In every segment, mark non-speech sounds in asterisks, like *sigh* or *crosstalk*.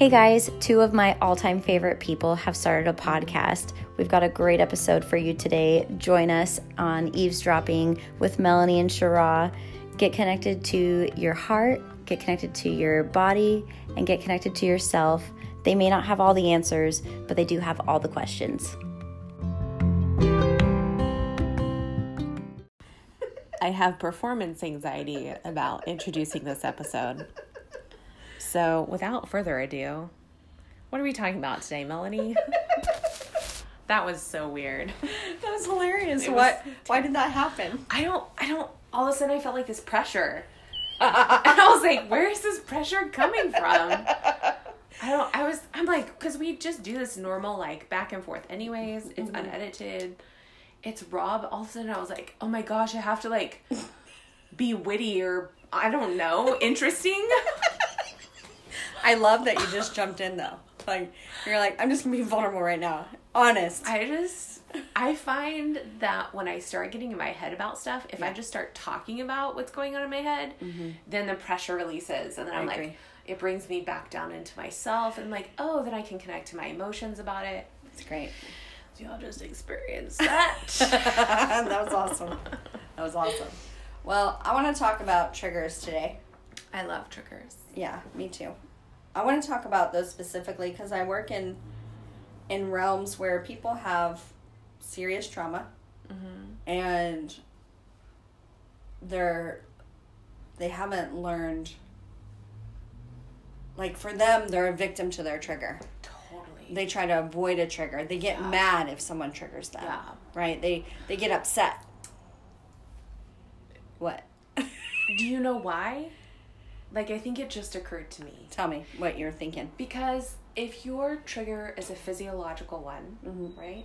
Hey guys, two of my all time favorite people have started a podcast. We've got a great episode for you today. Join us on Eavesdropping with Melanie and Shara. Get connected to your heart, get connected to your body, and get connected to yourself. They may not have all the answers, but they do have all the questions. I have performance anxiety about introducing this episode. So, without further ado, what are we talking about today, Melanie? *laughs* that was so weird. *laughs* That was hilarious. It what? was- why did that happen? I don't, I don't, all of a sudden I felt like this pressure. *laughs* and I was like, where is this pressure coming from? I don't, I was, I'm like, because we just do this normal, like, back and forth anyways. It's mm-hmm. unedited. It's raw, but all of a sudden I was like, oh my gosh, I have to, like, be witty or, I don't know, interesting. I love that you just jumped in though. Like you're like, I'm just gonna be vulnerable right now. Honest. I just I find that when I start getting in my head about stuff, if I just start talking about what's going on in my head, then the pressure releases and then I'm Mm-hmm. I like agree. it brings me back down into myself and like, oh, then I can connect to my emotions about it. It's great. So y'all just experienced that. *laughs* that was awesome. That was awesome. Well, I want to talk about triggers today. I love triggers. Yeah, me too. I want to talk about those specifically because I work in in realms where people have serious trauma mm-hmm. and they're they haven't learned like for them they're a victim to their trigger Totally. they try to avoid a trigger they get Yeah. mad if someone triggers them Yeah. right they they get upset what Do you know why? Like I think it just occurred to me. tell me what you're thinking Because if your trigger is a physiological one, Mhm. right?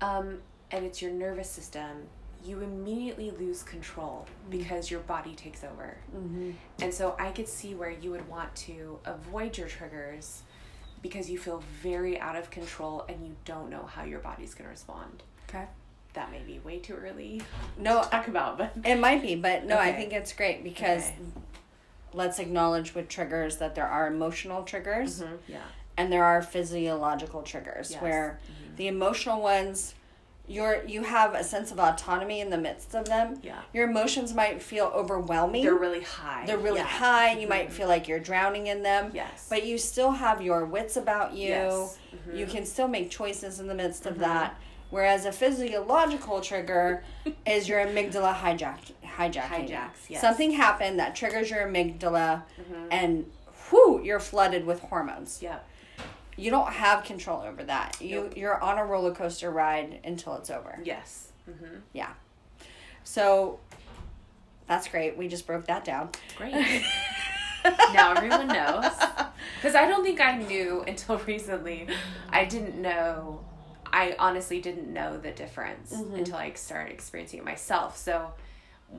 Um, and it's your nervous system, you immediately lose control because your body takes over. mm-hmm. And so I could see where you would want to avoid your triggers because you feel very out of control and you don't know how your body's going to respond. okay That may be way too early no to *laughs* talk about, but It might be, but no, I think it's great because Okay. Let's acknowledge with triggers that there are emotional triggers mm-hmm. yeah. and there are physiological triggers Yes. where mm-hmm. the emotional ones you're you have a sense of autonomy in the midst of them. Yeah. Your emotions might feel overwhelming. They're really high. They're really Yeah. high. You mm-hmm. might feel like you're drowning in them. Yes. But you still have your wits about you. Yes. You can still make choices in the midst of that. Whereas a physiological trigger *laughs* is your amygdala hijacked hijacking. Hijacks, yes. Something happened that triggers your amygdala and whoo, you're flooded with hormones. Yeah. You don't have control over that. You you're on a roller coaster ride until it's over. Yes. Mm-hmm. Yeah. So that's great. We just broke that down. Great. *laughs* now everyone knows. Because I don't think I knew until *laughs* recently. I didn't know. I honestly didn't know the difference mm-hmm. until I started experiencing it myself. So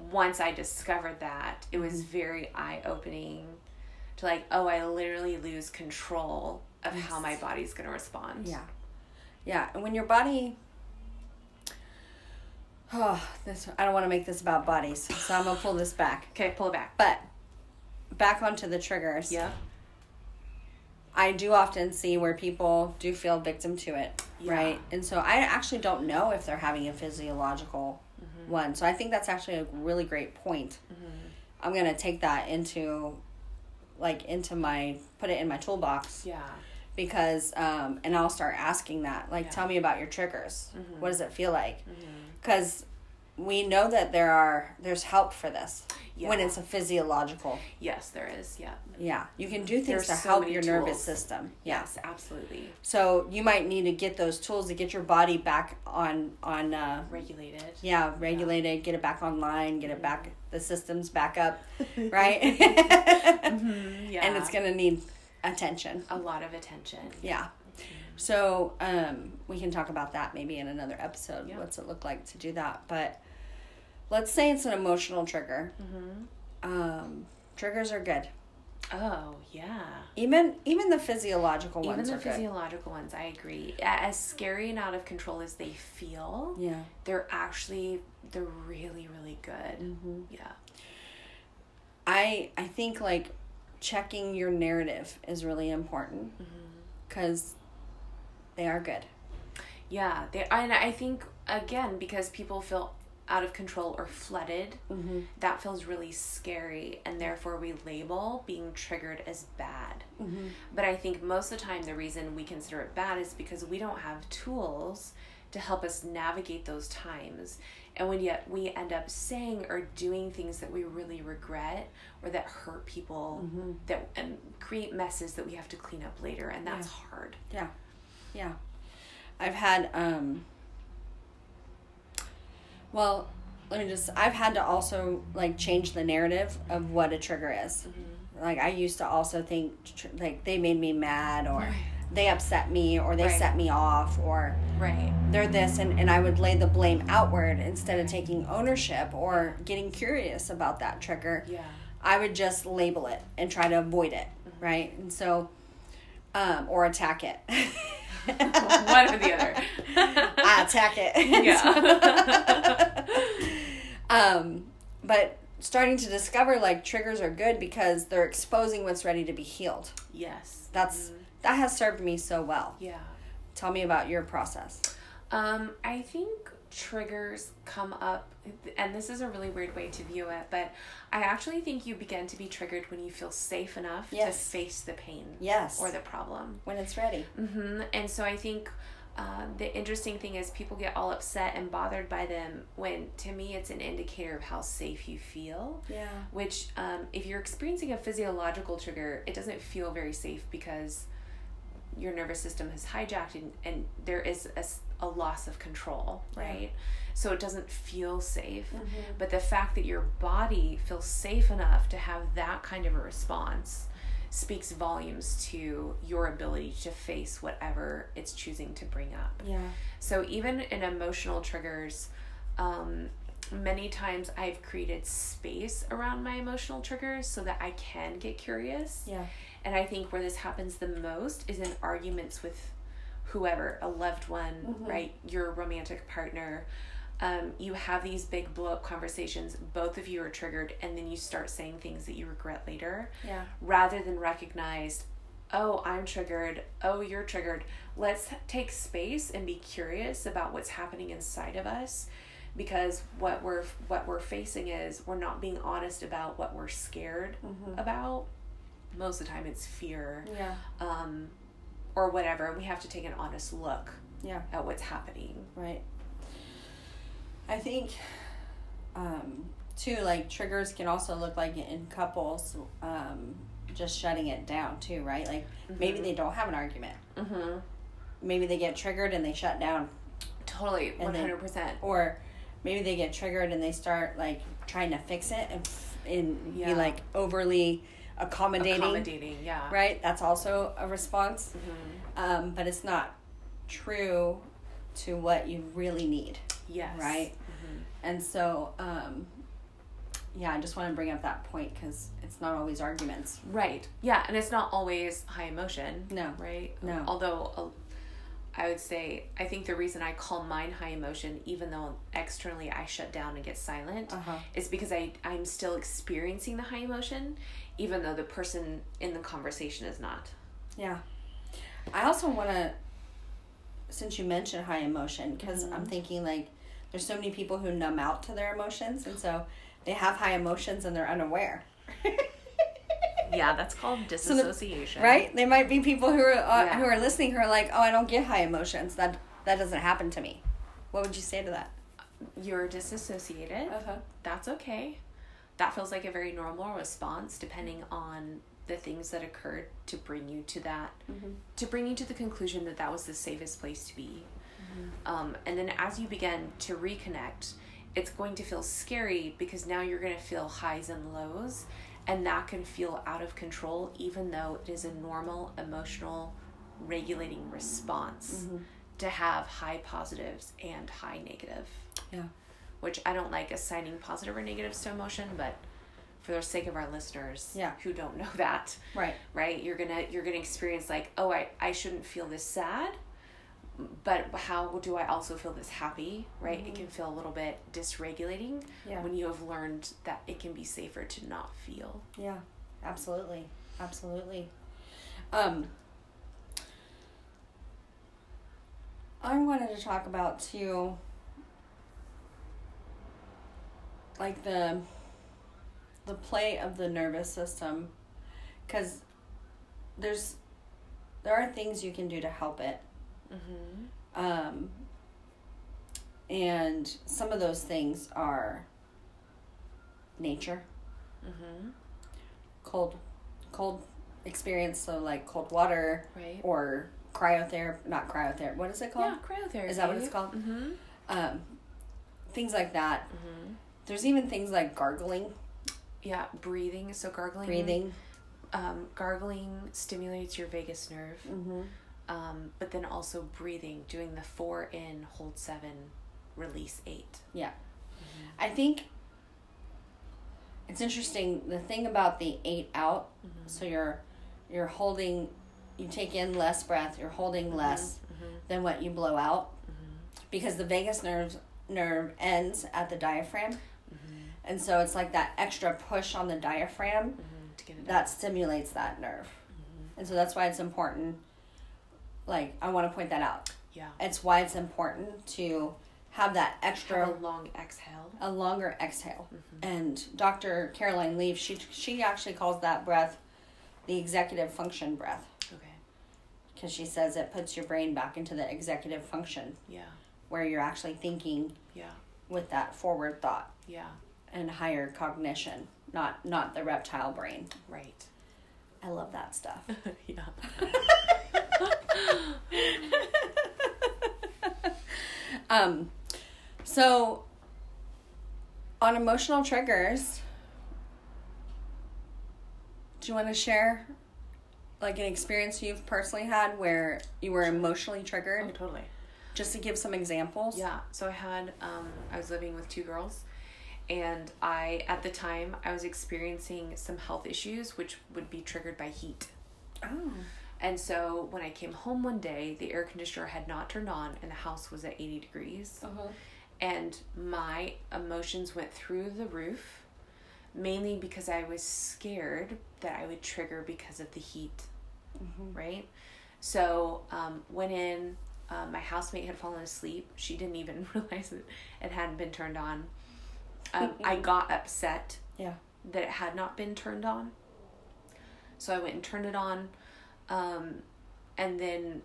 once I discovered that, it was mm-hmm. very eye opening to like, oh, I literally lose control of how my body's going to respond. Yeah. Yeah, and when your body Oh, *sighs* this I don't want to make this about bodies. So I'm going to pull this back. Okay, pull it back. But back onto the triggers. Yeah. I do often see where people do feel victim to it, Yeah. right? And so I actually don't know if they're having a physiological Mm-hmm. one. So I think that's actually a really great point. I'm going to take that into like into my put it in my toolbox Yeah. because um and I'll start asking that like Yeah. tell me about your triggers. Mm-hmm. What does it feel like? Cuz we know that there are there's help for this when it's a physiological. Yes, there is. Yeah. Yeah, you can do things There's to so help your nervous system. Yeah. Yes, absolutely. So you might need to get those tools to get your body back on on uh, Regulated. yeah regulated, get it back online, get it back the systems back up, *laughs* right? *laughs* Yeah. And it's gonna need attention. a lot of attention. Yeah. So um, we can talk about that maybe in another episode. Yeah. What's it look like to do that? But let's say it's an emotional trigger. Um, triggers are good. Oh yeah. Even even the physiological Even ones the are good. physiological ones, I agree. As scary and out of control as they feel, Yeah. they're actually they're really really good. Mm-hmm. Yeah. I I think like checking your narrative is really important because they are good. Yeah, they and I think again because people feel out of control or flooded, Mm-hmm. that feels really scary, and therefore we label being triggered as bad. Mm-hmm. But I think most of the time the reason we consider it bad is because we don't have tools to help us navigate those times. And when yet we end up saying or doing things that we really regret or that hurt people Mm-hmm. that and create messes that we have to clean up later and that's hard. Yeah. Yeah. I've had um well, let me just I've had to also like change the narrative of what a trigger is. Like I used to also think tr- like they made me mad or Right. they upset me or they Right. set me off or Right. they're this and, and I would lay the blame outward instead of taking ownership or getting curious about that trigger. Yeah. I would just label it and try to avoid it, Mm-hmm. right? And so, um, or attack it. *laughs* *laughs* One or the other. I attack it. *laughs* Yeah. *laughs* um, but starting to discover like triggers are good because they're exposing what's ready to be healed. yes. That's that has served me so well. Yeah. Tell me about your process. Um, I think triggers come up, and this is a really weird way to view it, but I actually think you begin to be triggered when you feel safe enough to face the pain Yes. or the problem. when it's ready. hmm And so I think um, the interesting thing is people get all upset and bothered by them when, to me, it's an indicator of how safe you feel. Yeah. Which, um, if you're experiencing a physiological trigger, it doesn't feel very safe because your nervous system has hijacked and, and there is a, a loss of control, Yeah. right? So it doesn't feel safe. Mm-hmm. But the fact that your body feels safe enough to have that kind of a response speaks volumes to your ability to face whatever it's choosing to bring up. Yeah. So even in emotional triggers, um, many times I've created space around my emotional triggers so that I can get curious. Yeah. And I think where this happens the most is in arguments with whoever, a loved one, right? Your romantic partner. Um, you have these big blow up conversations, both of you are triggered, and then you start saying things that you regret later Yeah. rather than recognize, oh, I'm triggered, oh, you're triggered. Let's take space and be curious about what's happening inside of us because what we're what we're facing is we're not being honest about what we're scared about. Most of the time it's fear Yeah. um, or whatever. We have to take an honest look Yeah. at what's happening. Right. I think, um, too, like triggers can also look like in couples, um, just shutting it down too, right? Like maybe they don't have an argument. Mm-hmm. Maybe they get triggered and they shut down, Totally, one And then- hundred percent. or maybe they get triggered and they start like trying to fix it and and Yeah. be like overly accommodating, Accommodating, yeah. right? That's also a response, Mhm. um, but it's not true to what you really need. Yes. Right. Mhm. And so, um, yeah, I just want to bring up that point because it's not always arguments. Right. Yeah, and it's not always high emotion. No. Right? No. Although I would say I think the reason I call mine high emotion even though externally I shut down and get silent Uh-huh. is because I I'm still experiencing the high emotion even though the person in the conversation is not. Yeah. I also want to, since you mentioned high emotion, because I'm thinking like there's so many people who numb out to their emotions, and so they have high emotions and they're unaware. *laughs* *laughs* Yeah, that's called the- disassociation. right? They might be people who are uh, Yeah. who are listening who are like, "Oh, I don't get high emotions. That that doesn't happen to me." What would you say to that? You're disassociated. Uh-huh. That's okay. That feels like a very normal response depending on the things that occurred to bring you to that to bring you to the conclusion that that was the safest place to be um, and then as you begin to reconnect it's going to feel scary because now you're going to feel highs and lows and that can feel out of control even though it is a normal emotional regulating response mm-hmm. to have high positives and high negative Yeah. which I don't like assigning positive or negatives to emotion, but for the sake of our listeners Yeah. who don't know *laughs* that, Right. right? You're gonna you're gonna experience like, oh, I, I shouldn't feel this sad, but how do I also feel this happy, right? It can feel a little bit dysregulating Mm-hmm. Yeah. when you have learned that it can be safer to not feel. Yeah, Absolutely. Absolutely. Um, I wanted to talk about too, like the the play of the nervous system, because there's there are things you can do to help it, Mm-hmm. um, and some of those things are nature, Mm-hmm. cold, cold experience, so like cold water Right. or cryotherapy, not cryotherapy. What is it called? yeah, cryotherapy. Is that what it's called? Mm-hmm. um, things like that. Mm-hmm. There's even things like gargling, Yeah, breathing. So gargling. breathing. Um, gargling stimulates your vagus nerve. Mm-hmm. Um, but then also breathing, doing the four in, hold seven, release eight. Yeah, I think it's interesting. The thing about the eight out, so you're you're holding, you take in less breath. You're holding less than what you blow out, because the vagus nerve nerve ends at the diaphragm, and so it's like that extra push on the diaphragm Mm-hmm. To get it that stimulates that nerve. And so that's why it's important. Like, I want to point that out. Yeah. It's why it's important to have that extra, Have a long exhale. a longer exhale. Mm-hmm. And Dr. Caroline Leaf, she she actually calls that breath the executive function breath Okay. because she says it puts your brain back into the executive function Yeah. where you're actually thinking Yeah. with that forward thought Yeah. and higher cognition, not not the reptile brain. Right. I love that stuff. *laughs* yeah. *laughs* *laughs* um, so on emotional triggers, do you want to share like an experience you've personally had where you were emotionally triggered? Oh, totally. Just to give some examples. Yeah. So I had um I was living with two girls and I at the time I was experiencing some health issues which would be triggered by heat. Oh. And so when I came home one day, the air conditioner had not turned on and the house was at 80 degrees. Uh-huh. And my emotions went through the roof, mainly because I was scared that I would trigger because of the heat, right? So um, went in. Uh, my housemate had fallen asleep. She didn't even *laughs* realize it, it hadn't been turned on. Um, I got upset Yeah. that it had not been turned on. So I went and turned it on. Um, and then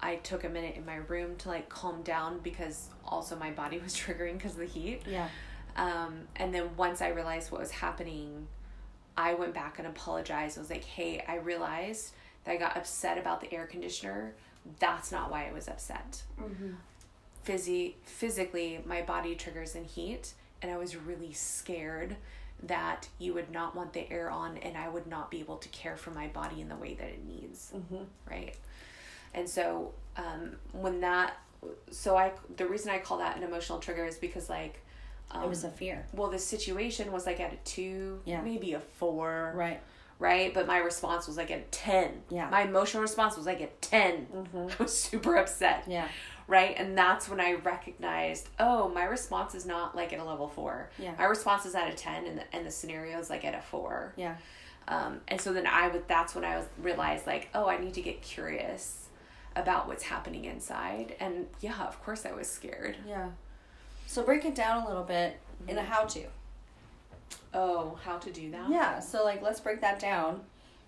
I took a minute in my room to like calm down because also my body *laughs* was triggering because of the heat. Yeah. Um, and then once I realized what was happening, I went back and apologized. I was like, hey, I realized that I got upset about the air conditioner. That's not why I was upset. Physi- physically, my body triggers in heat, and I was really scared that you would not want the air on and I would not be able to care for my body in the way that it needs. Right. And so, um, when that, so I, the reason I call that an emotional trigger is because, like, um, It was a fear. well, the situation was like at a two, Yeah. maybe a four, Right. right? But my response was like at a 10. Yeah. My emotional response was like at 10. *laughs* I was super upset. Yeah. Right. And that's when I recognized, oh, my response is not like at a level four. Yeah. My response is at a 10 and the, and the scenario is like at a four. Yeah. Um, and so then I would, that's when I was realized like, oh, I need to get curious about what's happening inside. And yeah, of course I was scared. Yeah. So break it down a little bit in a how to. Oh, how to do that? Yeah, so like let's break that down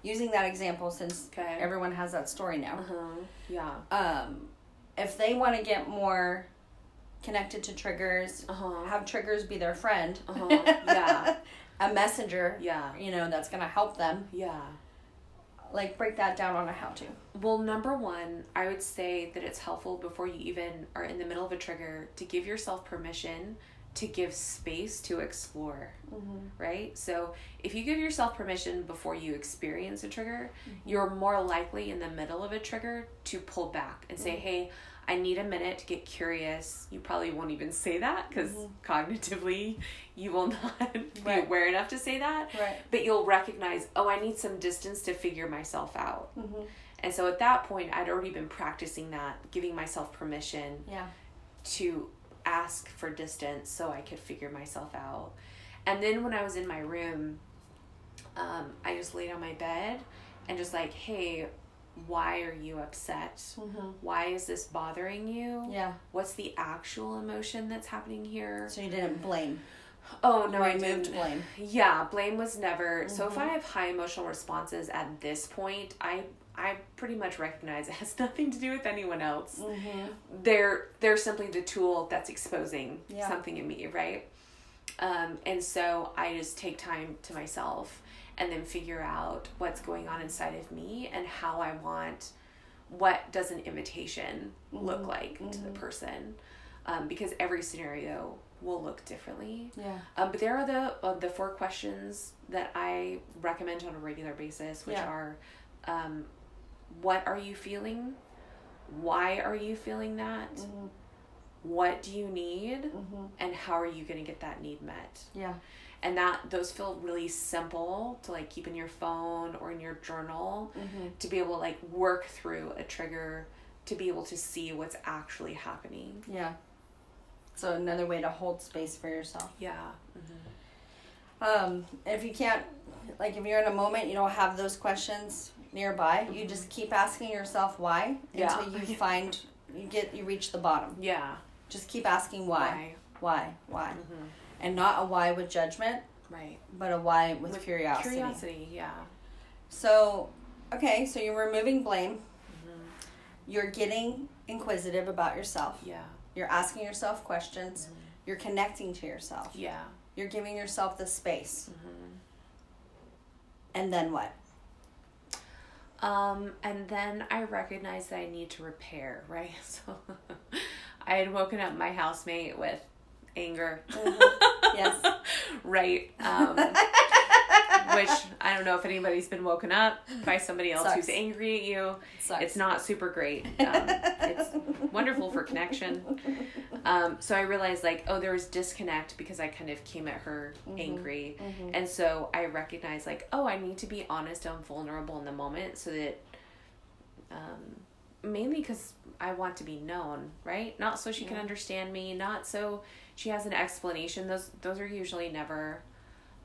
using that example since Okay. everyone has that story now. Uh-huh. Yeah. Um if they want to get more connected to triggers, Uh-huh. have triggers be their friend. Uh-huh. *laughs* Yeah. a messenger, Yeah. you know, that's going to help them. Yeah. Like break that down on a how to. Well, number one, I would say that it's helpful before you even are in the middle of a trigger to give yourself permission to give space to explore, mm-hmm. right? So, if you give yourself permission before you experience a trigger, mm-hmm. you're more likely in the middle of a trigger to pull back and say, mm-hmm. hey, I need a minute to get curious. You probably won't even say that because cognitively you will *laughs* not be Right. aware enough to say that. Right. But you'll recognize, oh, I need some distance to figure myself out. Mm-hmm. And so at that point, I'd already been practicing that, giving myself permission Yeah. to ask for distance so I could figure myself out. And then when I was in my room, um, I just laid on my bed and just like, hey, why are you upset? Mm-hmm. Why is this bothering you? Yeah. What's the actual emotion that's happening here? So you didn't blame. Oh no, You I didn't. blame. Yeah, blame was never. So if. I have high emotional responses at this point, I I pretty much recognize *laughs* it has nothing to do with anyone else. Mm-hmm. They're they're simply the tool that's exposing Yeah. something in me, right? Um, and so I just take time to myself and then figure out what's going on inside of me and how I want what does an invitation look Mhm. like to the Mhm. person um, because every scenario will look differently Yeah. um, but there are the uh, the four questions that I recommend on a regular basis, which Yeah. are, um, what are you feeling? Why are you feeling that? Mm-hmm. What do you need? Mm-hmm. And how are you going to get that need met? Yeah. And that those feel really simple to like keep in your phone or in your journal Mm-hmm. to be able to like work through a trigger to be able to see what's actually happening. Yeah. So another way to hold space for yourself. Yeah. Um, if you can't, like, if you're in a moment you don't have those questions nearby, you just keep asking yourself why Yeah. until you *laughs* find you get you reach the bottom. Yeah. Just keep asking why, why, why, Mhm. and not a why with judgment, Right. but a why with, With curiosity. Curiosity. Yeah. So, okay, so you're removing blame. Mhm. You're getting inquisitive about yourself. Yeah. You're asking yourself questions. You're connecting to yourself. Yeah. You're giving yourself the space. Mm-hmm. And then what? Um, and then I recognized that I need to repair, *laughs* right? So I had woken up my housemate with anger. Yes. *laughs* right. Um, *laughs* which I don't know if anybody's been woken up by somebody else Sucks. who's angry at you. Sucks. It's not super great. Um, it's wonderful for connection. Um, so I realized like, oh, there was disconnect because I kind of came at her angry, and so I recognized like, oh, I need to be honest and vulnerable in the moment so that, um, mainly because I want to be known, right? Not so she can understand me, not so she has an explanation. Those those are usually never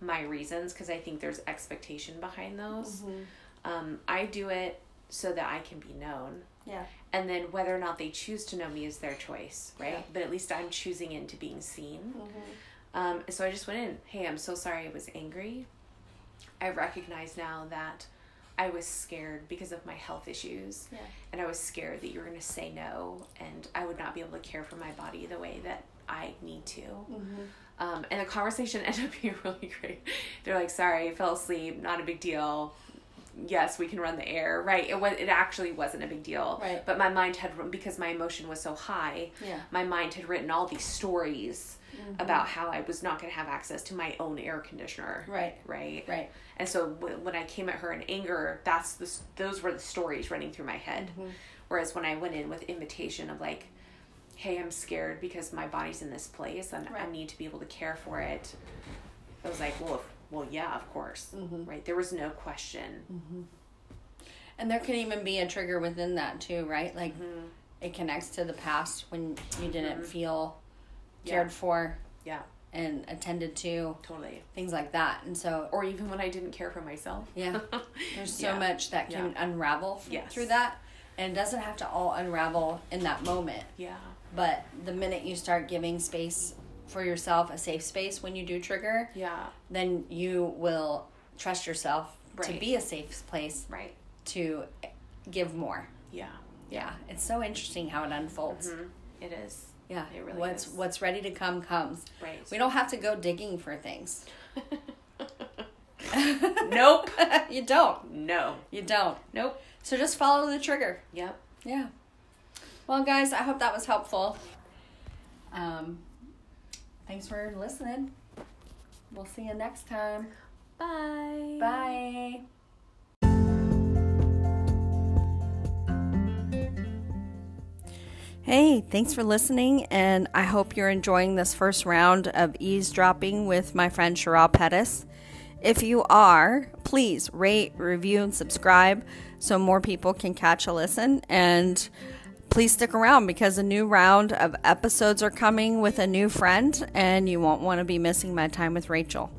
my reasons because I think there's expectation behind those. Um, I do it so that I can be known. Yeah. And then whether or not they choose to know me is their choice, right? Yeah. But at least I'm choosing into being seen. Mm-hmm. Um, so I just went in, hey, I'm so sorry I was angry. I recognize now that I was scared because of my health issues. Yeah. And I was scared that you were going to say no and I would not be able to care for my body the way that I need to. Mm-hmm. Um, and the conversation *laughs* ended up being really great. They're like, sorry, I fell asleep, not a big deal. Yes, we can run the air. Right. It was it actually wasn't a big deal. Right. But my mind had because my emotion was so high, Yeah. my mind had written all these stories Mm-hmm. about how I was not going to have access to my own air conditioner. Right. Right. Right. And so w- when I came at her in anger, that's the those were the stories running through my head. Mm-hmm. Whereas when I went in with invitation of like, "Hey, I'm scared because my body's in this place and I need to be able to care for it," I was like, "Well, if, well, yeah, of course." Mm-hmm. Right? There was no question. And there can even be a trigger within that too, right? Like Mm-hmm. it connects to the past when you didn't feel Yeah. cared for Yeah, and attended to, totally. things like that. And so, Or even when I didn't care for myself. yeah, *laughs* there's so Yeah. much that can unravel f- Yes. through that. And it doesn't have to all unravel in that moment. yeah. But the minute you start giving space for yourself, a safe space when you do trigger, Yeah. then you will trust yourself to be a safe place Right. to give more. Yeah. Yeah, it's so interesting how it unfolds. Mhm. It is. Yeah, It really what's is. what's ready to come comes. Right. We don't have to go digging for things. *laughs* *laughs* nope. you don't. No. You don't. Nope. So just follow the trigger. Yep. Yeah. Well, guys, I hope that was helpful. Um, thanks for listening. We'll see you next time. Bye. Bye. Hey, thanks for listening, and I hope you're enjoying this first round of eavesdropping with my friend Cheryl Pettis. If you are, please rate, review, and subscribe so more people can catch a listen. And please stick around because a new round of episodes are coming with a new friend, and you won't want to be missing my time with Rachel.